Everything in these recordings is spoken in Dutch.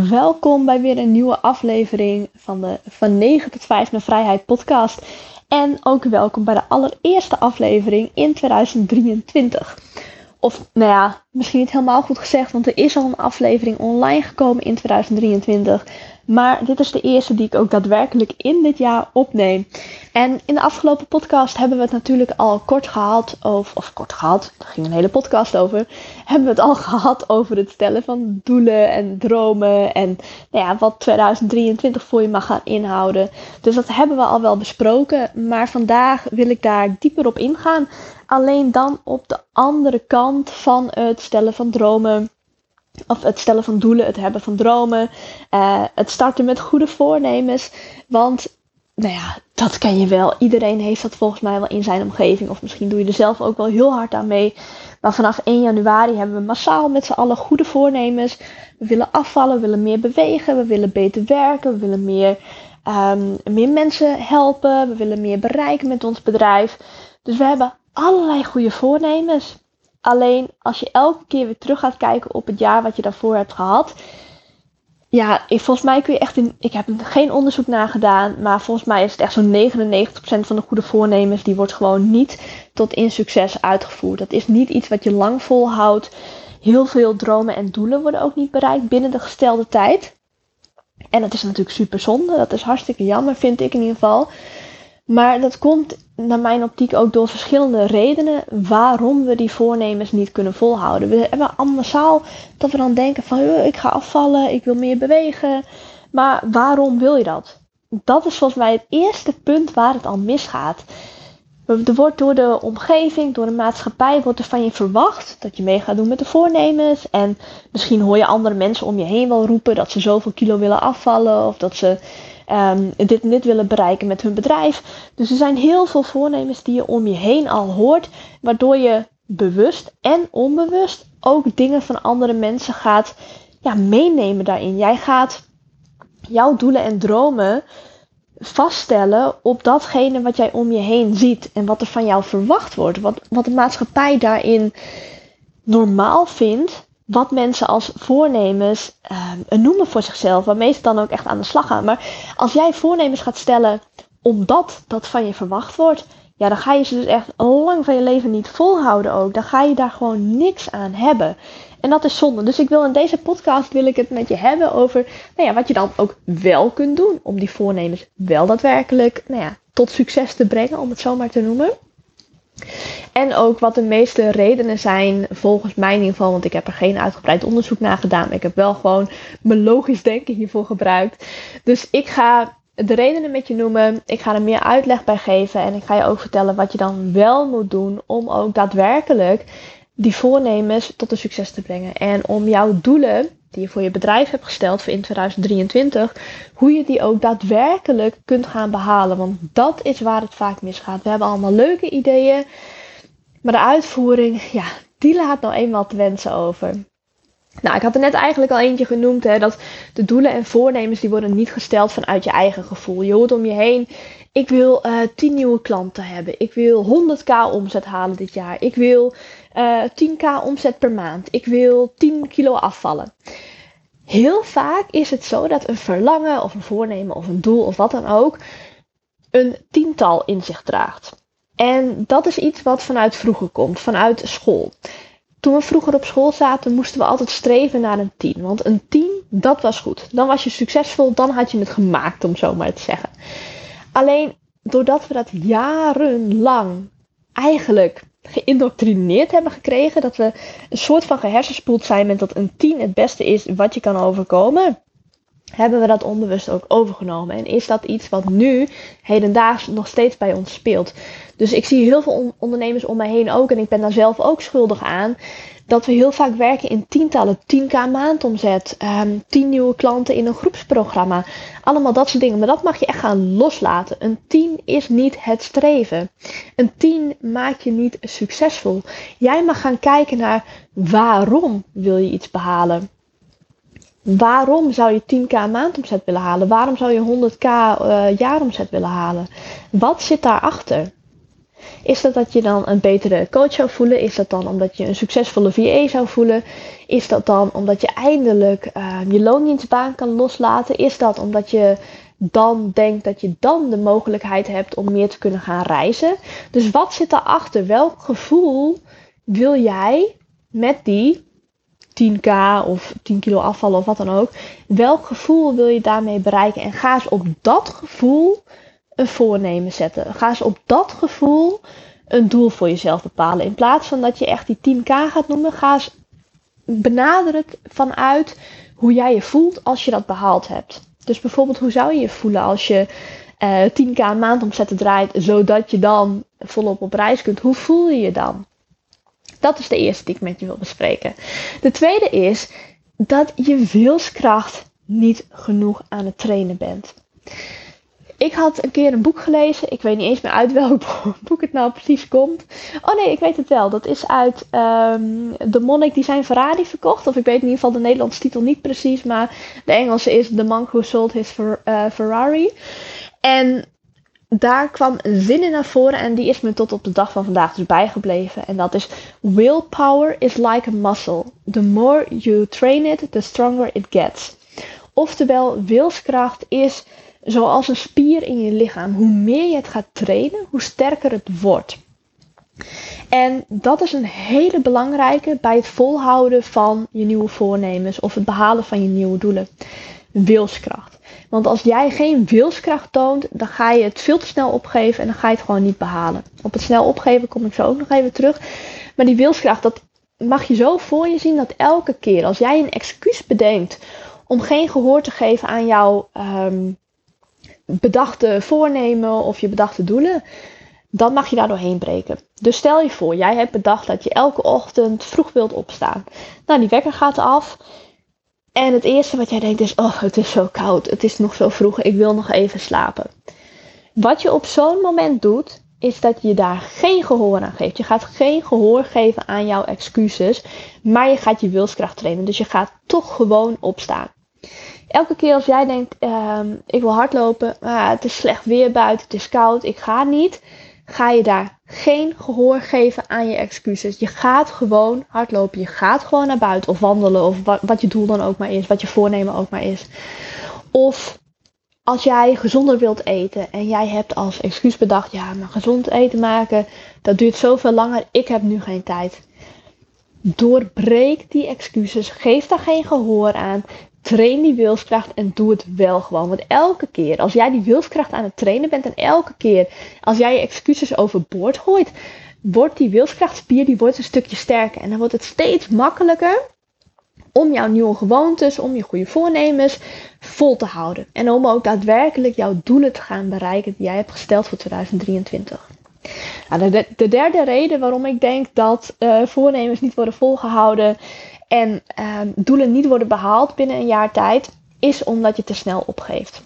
Welkom bij weer een nieuwe aflevering van de Van 9 tot 5 naar Vrijheid podcast. En ook welkom bij de allereerste aflevering in 2023. Of nou ja, misschien niet helemaal goed gezegd, want er is al een aflevering online gekomen in 2023. Maar dit is de eerste die ik ook daadwerkelijk in dit jaar opneem. En in de afgelopen podcast hebben we het natuurlijk al kort gehad over, of kort gehad, daar ging een hele podcast over, hebben we het al gehad over het stellen van doelen en dromen en nou ja, wat 2023 voor je mag gaan inhouden. Dus dat hebben we al wel besproken, maar vandaag wil ik daar dieper op ingaan. Alleen dan op de andere kant van het stellen van dromen of het stellen van doelen, het hebben van dromen, uh, het starten met goede voornemens. Want, nou ja, dat ken je wel. Iedereen heeft dat volgens mij wel in zijn omgeving. Of misschien doe je er zelf ook wel heel hard aan mee. Maar vanaf 1 januari hebben we massaal met z'n allen goede voornemens. We willen afvallen, we willen meer bewegen, we willen beter werken, we willen meer, um, meer mensen helpen, we willen meer bereiken met ons bedrijf. Dus we hebben allerlei goede voornemens. Alleen als je elke keer weer terug gaat kijken op het jaar wat je daarvoor hebt gehad. Ja, volgens mij kun je echt in. Ik heb er geen onderzoek naar gedaan. Maar volgens mij is het echt zo'n 99% van de goede voornemens. Die wordt gewoon niet tot in succes uitgevoerd. Dat is niet iets wat je lang volhoudt. Heel veel dromen en doelen worden ook niet bereikt binnen de gestelde tijd. En dat is natuurlijk super zonde. Dat is hartstikke jammer, vind ik in ieder geval. Maar dat komt naar mijn optiek ook door verschillende redenen waarom we die voornemens niet kunnen volhouden. We hebben allemaal dat we dan denken van ik ga afvallen, ik wil meer bewegen. Maar waarom wil je dat? Dat is volgens mij het eerste punt waar het al misgaat. Er wordt door de omgeving, door de maatschappij, wordt er van je verwacht dat je mee gaat doen met de voornemens. En misschien hoor je andere mensen om je heen wel roepen dat ze zoveel kilo willen afvallen. Of dat ze um, dit en dit willen bereiken met hun bedrijf. Dus er zijn heel veel voornemens die je om je heen al hoort, waardoor je bewust en onbewust ook dingen van andere mensen gaat ja, meenemen daarin. Jij gaat jouw doelen en dromen vaststellen op datgene wat jij om je heen ziet en wat er van jou verwacht wordt. Wat, wat de maatschappij daarin normaal vindt wat mensen als voornemens uh, noemen voor zichzelf, waarmee ze dan ook echt aan de slag gaan. Maar als jij voornemens gaat stellen omdat dat van je verwacht wordt, ja, dan ga je ze dus echt lang van je leven niet volhouden ook. Dan ga je daar gewoon niks aan hebben. En dat is zonde. Dus ik wil in deze podcast wil ik het met je hebben over nou ja, wat je dan ook wel kunt doen om die voornemens wel daadwerkelijk nou ja, tot succes te brengen, om het zo maar te noemen. En ook wat de meeste redenen zijn, volgens mij in ieder geval, want ik heb er geen uitgebreid onderzoek naar gedaan. Maar ik heb wel gewoon mijn logisch denken hiervoor gebruikt. Dus ik ga de redenen met je noemen. Ik ga er meer uitleg bij geven. En ik ga je ook vertellen wat je dan wel moet doen om ook daadwerkelijk die voornemens tot een succes te brengen. En om jouw doelen die je voor je bedrijf hebt gesteld voor in 2023, hoe je die ook daadwerkelijk kunt gaan behalen. Want dat is waar het vaak misgaat. We hebben allemaal leuke ideeën, maar de uitvoering, ja, die laat nou eenmaal te wensen over. Nou, ik had er net eigenlijk al eentje genoemd, hè, dat de doelen en voornemens die worden niet gesteld vanuit je eigen gevoel. Je hoort om je heen, ik wil uh, eh, 10 nieuwe klanten hebben. Ik wil 100k omzet halen dit jaar. Ik wil uh, eh, 10k omzet per maand. Ik wil 10 kilo afvallen. Heel vaak is het zo dat een verlangen of een voornemen of een doel of wat dan ook een tiental in zich draagt. En dat is iets wat vanuit vroeger komt, vanuit school. Toen we vroeger op school zaten, moesten we altijd streven naar een 10. Want een 10, dat was goed. Dan was je succesvol, dan had je het gemaakt, om zo maar te zeggen. Alleen doordat we dat jarenlang eigenlijk geïndoctrineerd hebben gekregen, dat we een soort van gehersenspoeld zijn met dat een 10 het beste is wat je kan overkomen, hebben we dat onbewust ook overgenomen. En is dat iets wat nu hedendaags nog steeds bij ons speelt. Dus ik zie heel veel ondernemers om mij heen ook, en ik ben daar zelf ook schuldig aan, dat we heel vaak werken in tientallen, 10k maandomzet, um, ehm, 10 nieuwe klanten in een groepsprogramma. Allemaal dat soort dingen. Maar dat mag je echt gaan loslaten. Een 10 is niet het streven. Een 10 maakt je niet succesvol. Jij mag gaan kijken naar waarom wil je iets behalen. Waarom zou je 10k maandomzet willen halen? Waarom zou je 100k uh, eh, jaaromzet willen halen? Wat zit daarachter? Is dat dat je dan een betere coach zou voelen? Is dat dan omdat je een succesvolle VA zou voelen? Is dat dan omdat je eindelijk uh, je loondienstbaan kan loslaten? Is dat omdat je dan denkt dat je dan de mogelijkheid hebt om meer te kunnen gaan reizen? Dus wat zit daarachter? Welk gevoel wil jij met die 10k of 10 kilo afvallen of wat dan ook? Welk gevoel wil je daarmee bereiken? En ga eens op dat gevoel een voornemen zetten. Ga eens op dat gevoel een doel voor jezelf bepalen. In plaats van dat je echt die 10k gaat noemen, ga eens benaderen vanuit hoe jij je voelt als je dat behaald hebt. Dus bijvoorbeeld, hoe zou je je voelen als je uh, 10k een maand omzetten draait, zodat je dan volop op reis kunt? Hoe voel je je dan? Dat is de eerste die ik met je wil bespreken. De tweede is dat je wilskracht niet genoeg aan het trainen bent. Ik had een keer een boek gelezen. Ik weet niet eens meer uit welk boek het nou precies komt. Oh nee, ik weet het wel. Dat is uit um, De Monnik die zijn Ferrari verkocht. Of ik weet in ieder geval de Nederlandse titel niet precies. Maar de Engelse is The Monk Who Sold His uh, Ferrari. En daar kwam een zin in naar voren en die is me tot op de dag van vandaag dus bijgebleven. En dat is: Willpower is like a muscle. The more you train it, the stronger it gets. Oftewel, wilskracht is zoals een spier in je lichaam. Hoe meer je het gaat trainen, hoe sterker het wordt. En dat is een hele belangrijke bij het volhouden van je nieuwe voornemens of het behalen van je nieuwe doelen. Wilskracht. Want als jij geen wilskracht toont, dan ga je het veel te snel opgeven en dan ga je het gewoon niet behalen. Op het snel opgeven kom ik zo ook nog even terug. Maar die wilskracht, dat mag je zo voor je zien dat elke keer als jij een excuus bedenkt om geen gehoor te geven aan jouw um, bedachte voornemen of je bedachte doelen, dan mag je daar doorheen breken. Dus stel je voor, jij hebt bedacht dat je elke ochtend vroeg wilt opstaan. Nou, die wekker gaat af. En het eerste wat jij denkt is: Oh, het is zo koud. Het is nog zo vroeg. Ik wil nog even slapen. Wat je op zo'n moment doet, is dat je daar geen gehoor aan geeft. Je gaat geen gehoor geven aan jouw excuses, maar je gaat je wilskracht trainen. Dus je gaat toch gewoon opstaan. Elke keer als jij denkt, ehm, ik wil hardlopen, maar het is slecht weer buiten, het is koud, ik ga niet, ga je daar geen gehoor geven aan je excuses. Je gaat gewoon hardlopen, je gaat gewoon naar buiten of wandelen of wat, wat je doel dan ook maar is, wat je voornemen ook maar is. Of als jij gezonder wilt eten en jij hebt als excuus bedacht, ja, maar gezond eten maken, dat duurt zoveel langer, ik heb nu geen tijd. Doorbreek die excuses, geef daar geen gehoor aan. Train die wilskracht en doe het wel gewoon. Want elke keer als jij die wilskracht aan het trainen bent en elke keer als jij je excuses overboord gooit, wordt die wilskrachtspier die wordt een stukje sterker. En dan wordt het steeds makkelijker om jouw nieuwe gewoontes, om je goede voornemens vol te houden. En om ook daadwerkelijk jouw doelen te gaan bereiken die jij hebt gesteld voor 2023. Nou, de, de, derde reden waarom ik denk dat uh, voornemens niet worden volgehouden en uh, doelen niet worden behaald binnen een jaar tijd, is omdat je te snel opgeeft.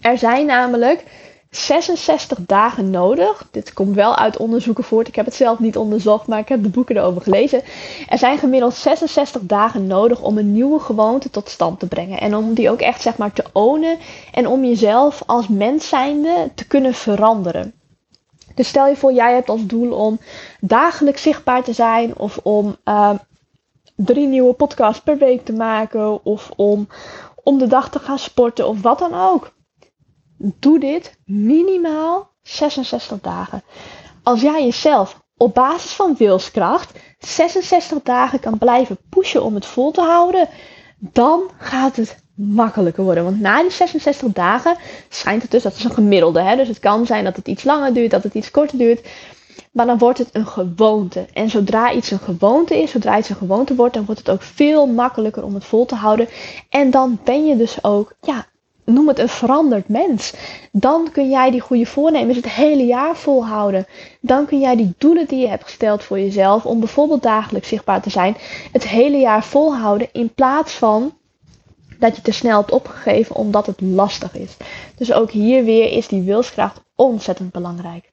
Er zijn namelijk 66 dagen nodig. Dit komt wel uit onderzoeken voort. Ik heb het zelf niet onderzocht, maar ik heb de boeken erover gelezen. Er zijn gemiddeld 66 dagen nodig om een nieuwe gewoonte tot stand te brengen. En om die ook echt zeg maar te ownen. En om jezelf als mens zijnde te kunnen veranderen. Dus stel je voor, jij hebt als doel om dagelijks zichtbaar te zijn. Of om uh, drie nieuwe podcasts per week te maken. Of om om de dag te gaan sporten of wat dan ook. Doe dit minimaal 66 dagen. Als jij jezelf op basis van wilskracht 66 dagen kan blijven pushen om het vol te houden, dan gaat het makkelijker worden. Want na die 66 dagen schijnt het dus, dat is een gemiddelde, hè? dus het kan zijn dat het iets langer duurt, dat het iets korter duurt. Maar dan wordt het een gewoonte. En zodra iets een gewoonte is, zodra iets een gewoonte wordt, dan wordt het ook veel makkelijker om het vol te houden. En dan ben je dus ook, ja, noem het een veranderd mens. Dan kun jij die goede voornemens het hele jaar volhouden. Dan kun jij die doelen die je hebt gesteld voor jezelf, om bijvoorbeeld dagelijks zichtbaar te zijn, het hele jaar volhouden. In plaats van dat je te snel hebt opgegeven omdat het lastig is. Dus ook hier weer is die wilskracht ontzettend belangrijk.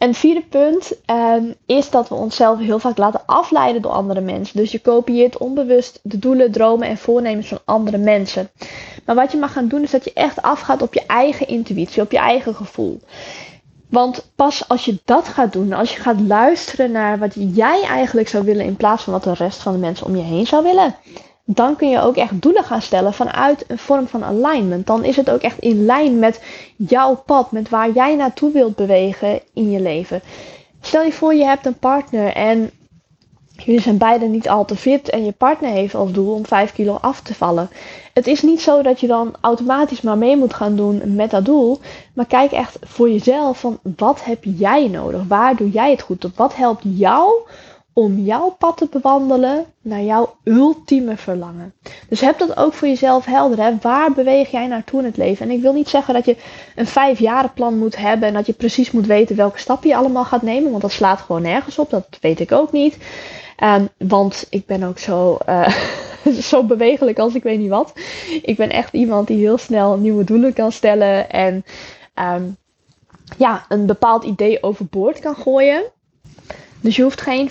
En vierde punt um, is dat we onszelf heel vaak laten afleiden door andere mensen. Dus je kopieert onbewust de doelen, dromen en voornemens van andere mensen. Maar wat je mag gaan doen is dat je echt afgaat op je eigen intuïtie, op je eigen gevoel. Want pas als je dat gaat doen, als je gaat luisteren naar wat jij eigenlijk zou willen in plaats van wat de rest van de mensen om je heen zou willen, dan kun je ook echt doelen gaan stellen vanuit een vorm van alignment. Dan is het ook echt in lijn met jouw pad, met waar jij naartoe wilt bewegen in je leven. Stel je voor, je hebt een partner en jullie zijn beide niet al te fit en je partner heeft als doel om 5 kilo af te vallen. Het is niet zo dat je dan automatisch maar mee moet gaan doen met dat doel, maar kijk echt voor jezelf van wat heb jij nodig? Waar doe jij het goed op? Wat helpt jou om jouw pad te bewandelen naar jouw ultieme verlangen. Dus heb dat ook voor jezelf helder. Hè? Waar beweeg jij naartoe in het leven? En ik wil niet zeggen dat je een plan moet hebben en dat je precies moet weten welke stappen je allemaal gaat nemen, want dat slaat gewoon nergens op. Dat weet ik ook niet. Um, want ik ben ook zo, uh, zo bewegelijk als ik weet niet wat. Ik ben echt iemand die heel snel nieuwe doelen kan stellen en um, ja, een bepaald idee overboord kan gooien. Dus je hoeft geen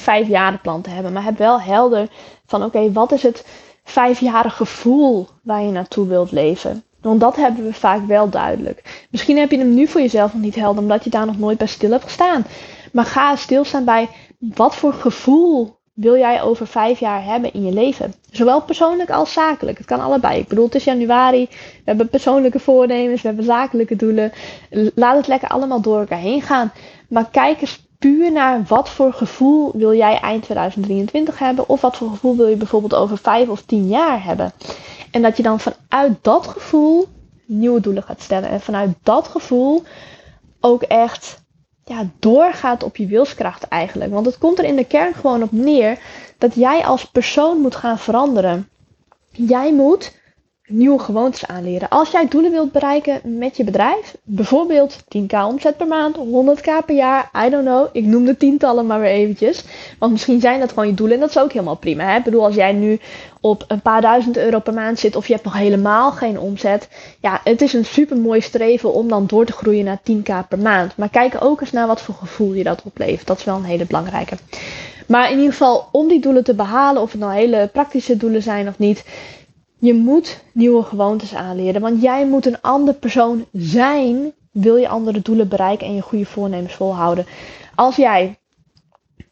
plan te hebben, maar heb wel helder van oké, wat is het vijfjarige gevoel waar je naartoe wilt leven? Want dat hebben we vaak wel duidelijk. Misschien heb je hem nu voor jezelf nog niet helder, omdat je daar nog nooit bij stil hebt gestaan. Maar ga stilstaan bij wat voor gevoel wil jij over vijf jaar hebben in je leven? Zowel persoonlijk als zakelijk. Het kan allebei. Ik bedoel, het is januari. We hebben persoonlijke voornemens. We hebben zakelijke doelen. Laat het lekker allemaal door elkaar heen gaan. Maar kijk eens puur naar wat voor gevoel wil jij eind 2023 hebben. Of wat voor gevoel wil je bijvoorbeeld over vijf of tien jaar hebben. En dat je dan vanuit dat gevoel nieuwe doelen gaat stellen. En vanuit dat gevoel ook echt ja, doorgaat op je wilskracht eigenlijk. Want het komt er in de kern gewoon op neer dat jij als persoon moet gaan veranderen. Jij moet nieuwe gewoontes aanleren. Als jij doelen wilt bereiken met je bedrijf, bijvoorbeeld 10k omzet per maand, 100k per jaar, I don't know. Ik noem de tientallen maar weer eventjes. Want misschien zijn dat gewoon je doelen en dat is ook helemaal prima. Hè? Ik bedoel, als jij nu op een paar duizend euro per maand zit of je hebt nog helemaal geen omzet. Ja, het is een super mooi streven om dan door te groeien naar 10k per maand. Maar kijk ook eens naar wat voor gevoel je dat oplevert. Dat is wel een hele belangrijke. Maar in ieder geval, om die doelen te behalen, of het nou hele praktische doelen zijn of niet, je moet nieuwe gewoontes aanleren. Want jij moet een ander persoon zijn. Wil je andere doelen bereiken en je goede voornemens volhouden. Als jij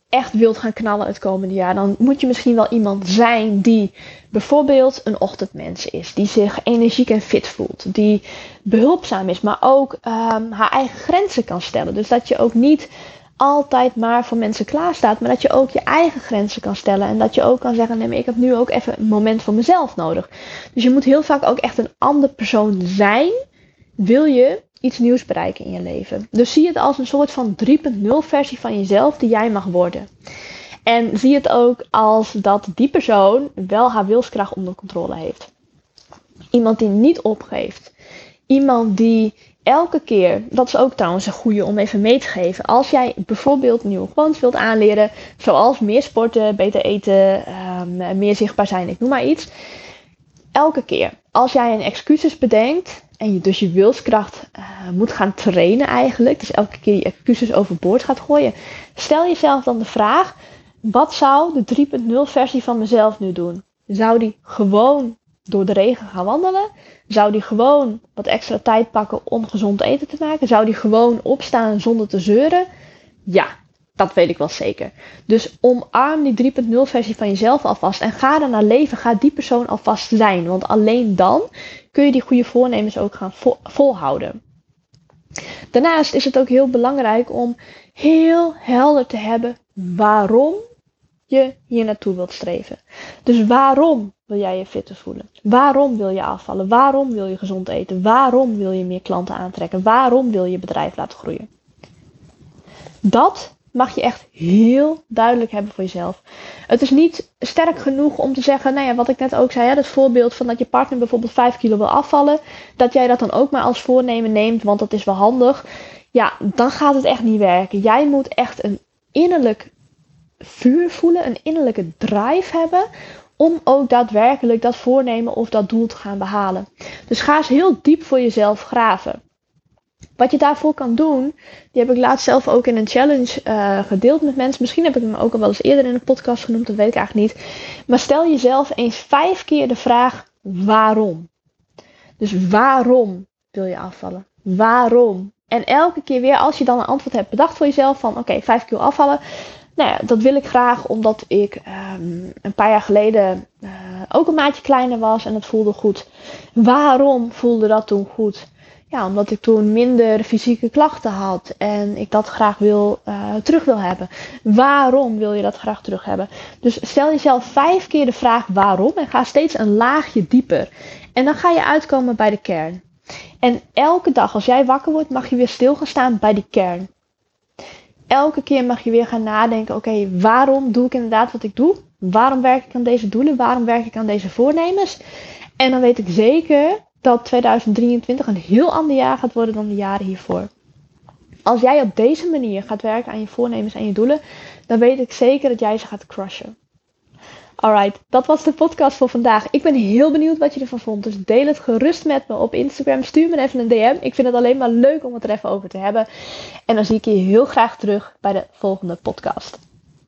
echt wilt gaan knallen het komende jaar, dan moet je misschien wel iemand zijn die bijvoorbeeld een ochtendmens is, die zich energiek en fit voelt, die behulpzaam is, maar ook um, haar eigen grenzen kan stellen. Dus dat je ook niet altijd maar voor mensen klaarstaat, maar dat je ook je eigen grenzen kan stellen en dat je ook kan zeggen, nee, maar ik heb nu ook even een moment voor mezelf nodig. Dus je moet heel vaak ook echt een ander persoon zijn, wil je iets nieuws bereiken in je leven. Dus zie het als een soort van 3.0 versie van jezelf die jij mag worden. En zie het ook als dat die persoon wel haar wilskracht onder controle heeft. Iemand die niet opgeeft. Iemand die elke keer, dat is ook trouwens een goede om even mee te geven. Als jij bijvoorbeeld nieuwe gewoontes wilt aanleren, zoals meer sporten, beter eten, ehm, meer zichtbaar zijn, ik noem maar iets. Elke keer als jij een excuses bedenkt en je dus je wilskracht uh, moet gaan trainen eigenlijk, dus elke keer je excuses overboord gaat gooien, stel jezelf dan de vraag: wat zou de 3.0 versie van mezelf nu doen? Zou die gewoon door de regen gaan wandelen? Zou die gewoon wat extra tijd pakken om gezond eten te maken? Zou die gewoon opstaan zonder te zeuren? Ja, dat weet ik wel zeker. Dus omarm die 3.0 versie van jezelf alvast en ga naar leven. Ga die persoon alvast zijn. Want alleen dan kun je die goede voornemens ook gaan volhouden. Daarnaast is het ook heel belangrijk om heel helder te hebben waarom je hier naartoe wilt streven. Dus waarom wil jij je fitter voelen? Waarom wil je afvallen? Waarom wil je gezond eten? Waarom wil je meer klanten aantrekken? Waarom wil je bedrijf laten groeien? Dat mag je echt heel duidelijk hebben voor jezelf. Het is niet sterk genoeg om te zeggen, nou ja, wat ik net ook zei, hè, dat voorbeeld van dat je partner bijvoorbeeld 5 kilo wil afvallen, dat jij dat dan ook maar als voornemen neemt, want dat is wel handig. Ja, dan gaat het echt niet werken. Jij moet echt een innerlijk vuur voelen, een innerlijke drive hebben om ook daadwerkelijk dat voornemen of dat doel te gaan behalen. Dus ga eens heel diep voor jezelf graven. Wat je daarvoor kan doen, die heb ik laatst zelf ook in een challenge uh, gedeeld met mensen. Misschien heb ik hem ook al wel eens eerder in een podcast genoemd, dat weet ik eigenlijk niet. Maar stel jezelf eens vijf keer de vraag waarom. Dus waarom wil je afvallen? Waarom En elke keer weer, als je dan een antwoord hebt bedacht voor jezelf van oké, 5 kilo afvallen. Nou ja, dat wil ik graag omdat ik ehm, een paar jaar geleden uh, ook een maatje kleiner was en het voelde goed. Waarom voelde dat toen goed? Ja, omdat ik toen minder fysieke klachten had en ik dat graag wil, uh, terug wil hebben. Waarom wil je dat graag terug hebben? Dus stel jezelf vijf keer de vraag waarom en ga steeds een laagje dieper. En dan ga je uitkomen bij de kern. En elke dag als jij wakker wordt, mag je weer stil gaan staan bij die kern. Elke keer mag je weer gaan nadenken: oké, waarom doe ik inderdaad wat ik doe? Waarom werk ik aan deze doelen? Waarom werk ik aan deze voornemens? En dan weet ik zeker dat 2023 een heel ander jaar gaat worden dan de jaren hiervoor. Als jij op deze manier gaat werken aan je voornemens en je doelen, dan weet ik zeker dat jij ze gaat crushen. Alright, dat was de podcast voor vandaag. Ik ben heel benieuwd wat je ervan vond. Dus deel het gerust met me op Instagram. Stuur me even een DM. Ik vind het alleen maar leuk om het er even over te hebben. En dan zie ik je heel graag terug bij de volgende podcast.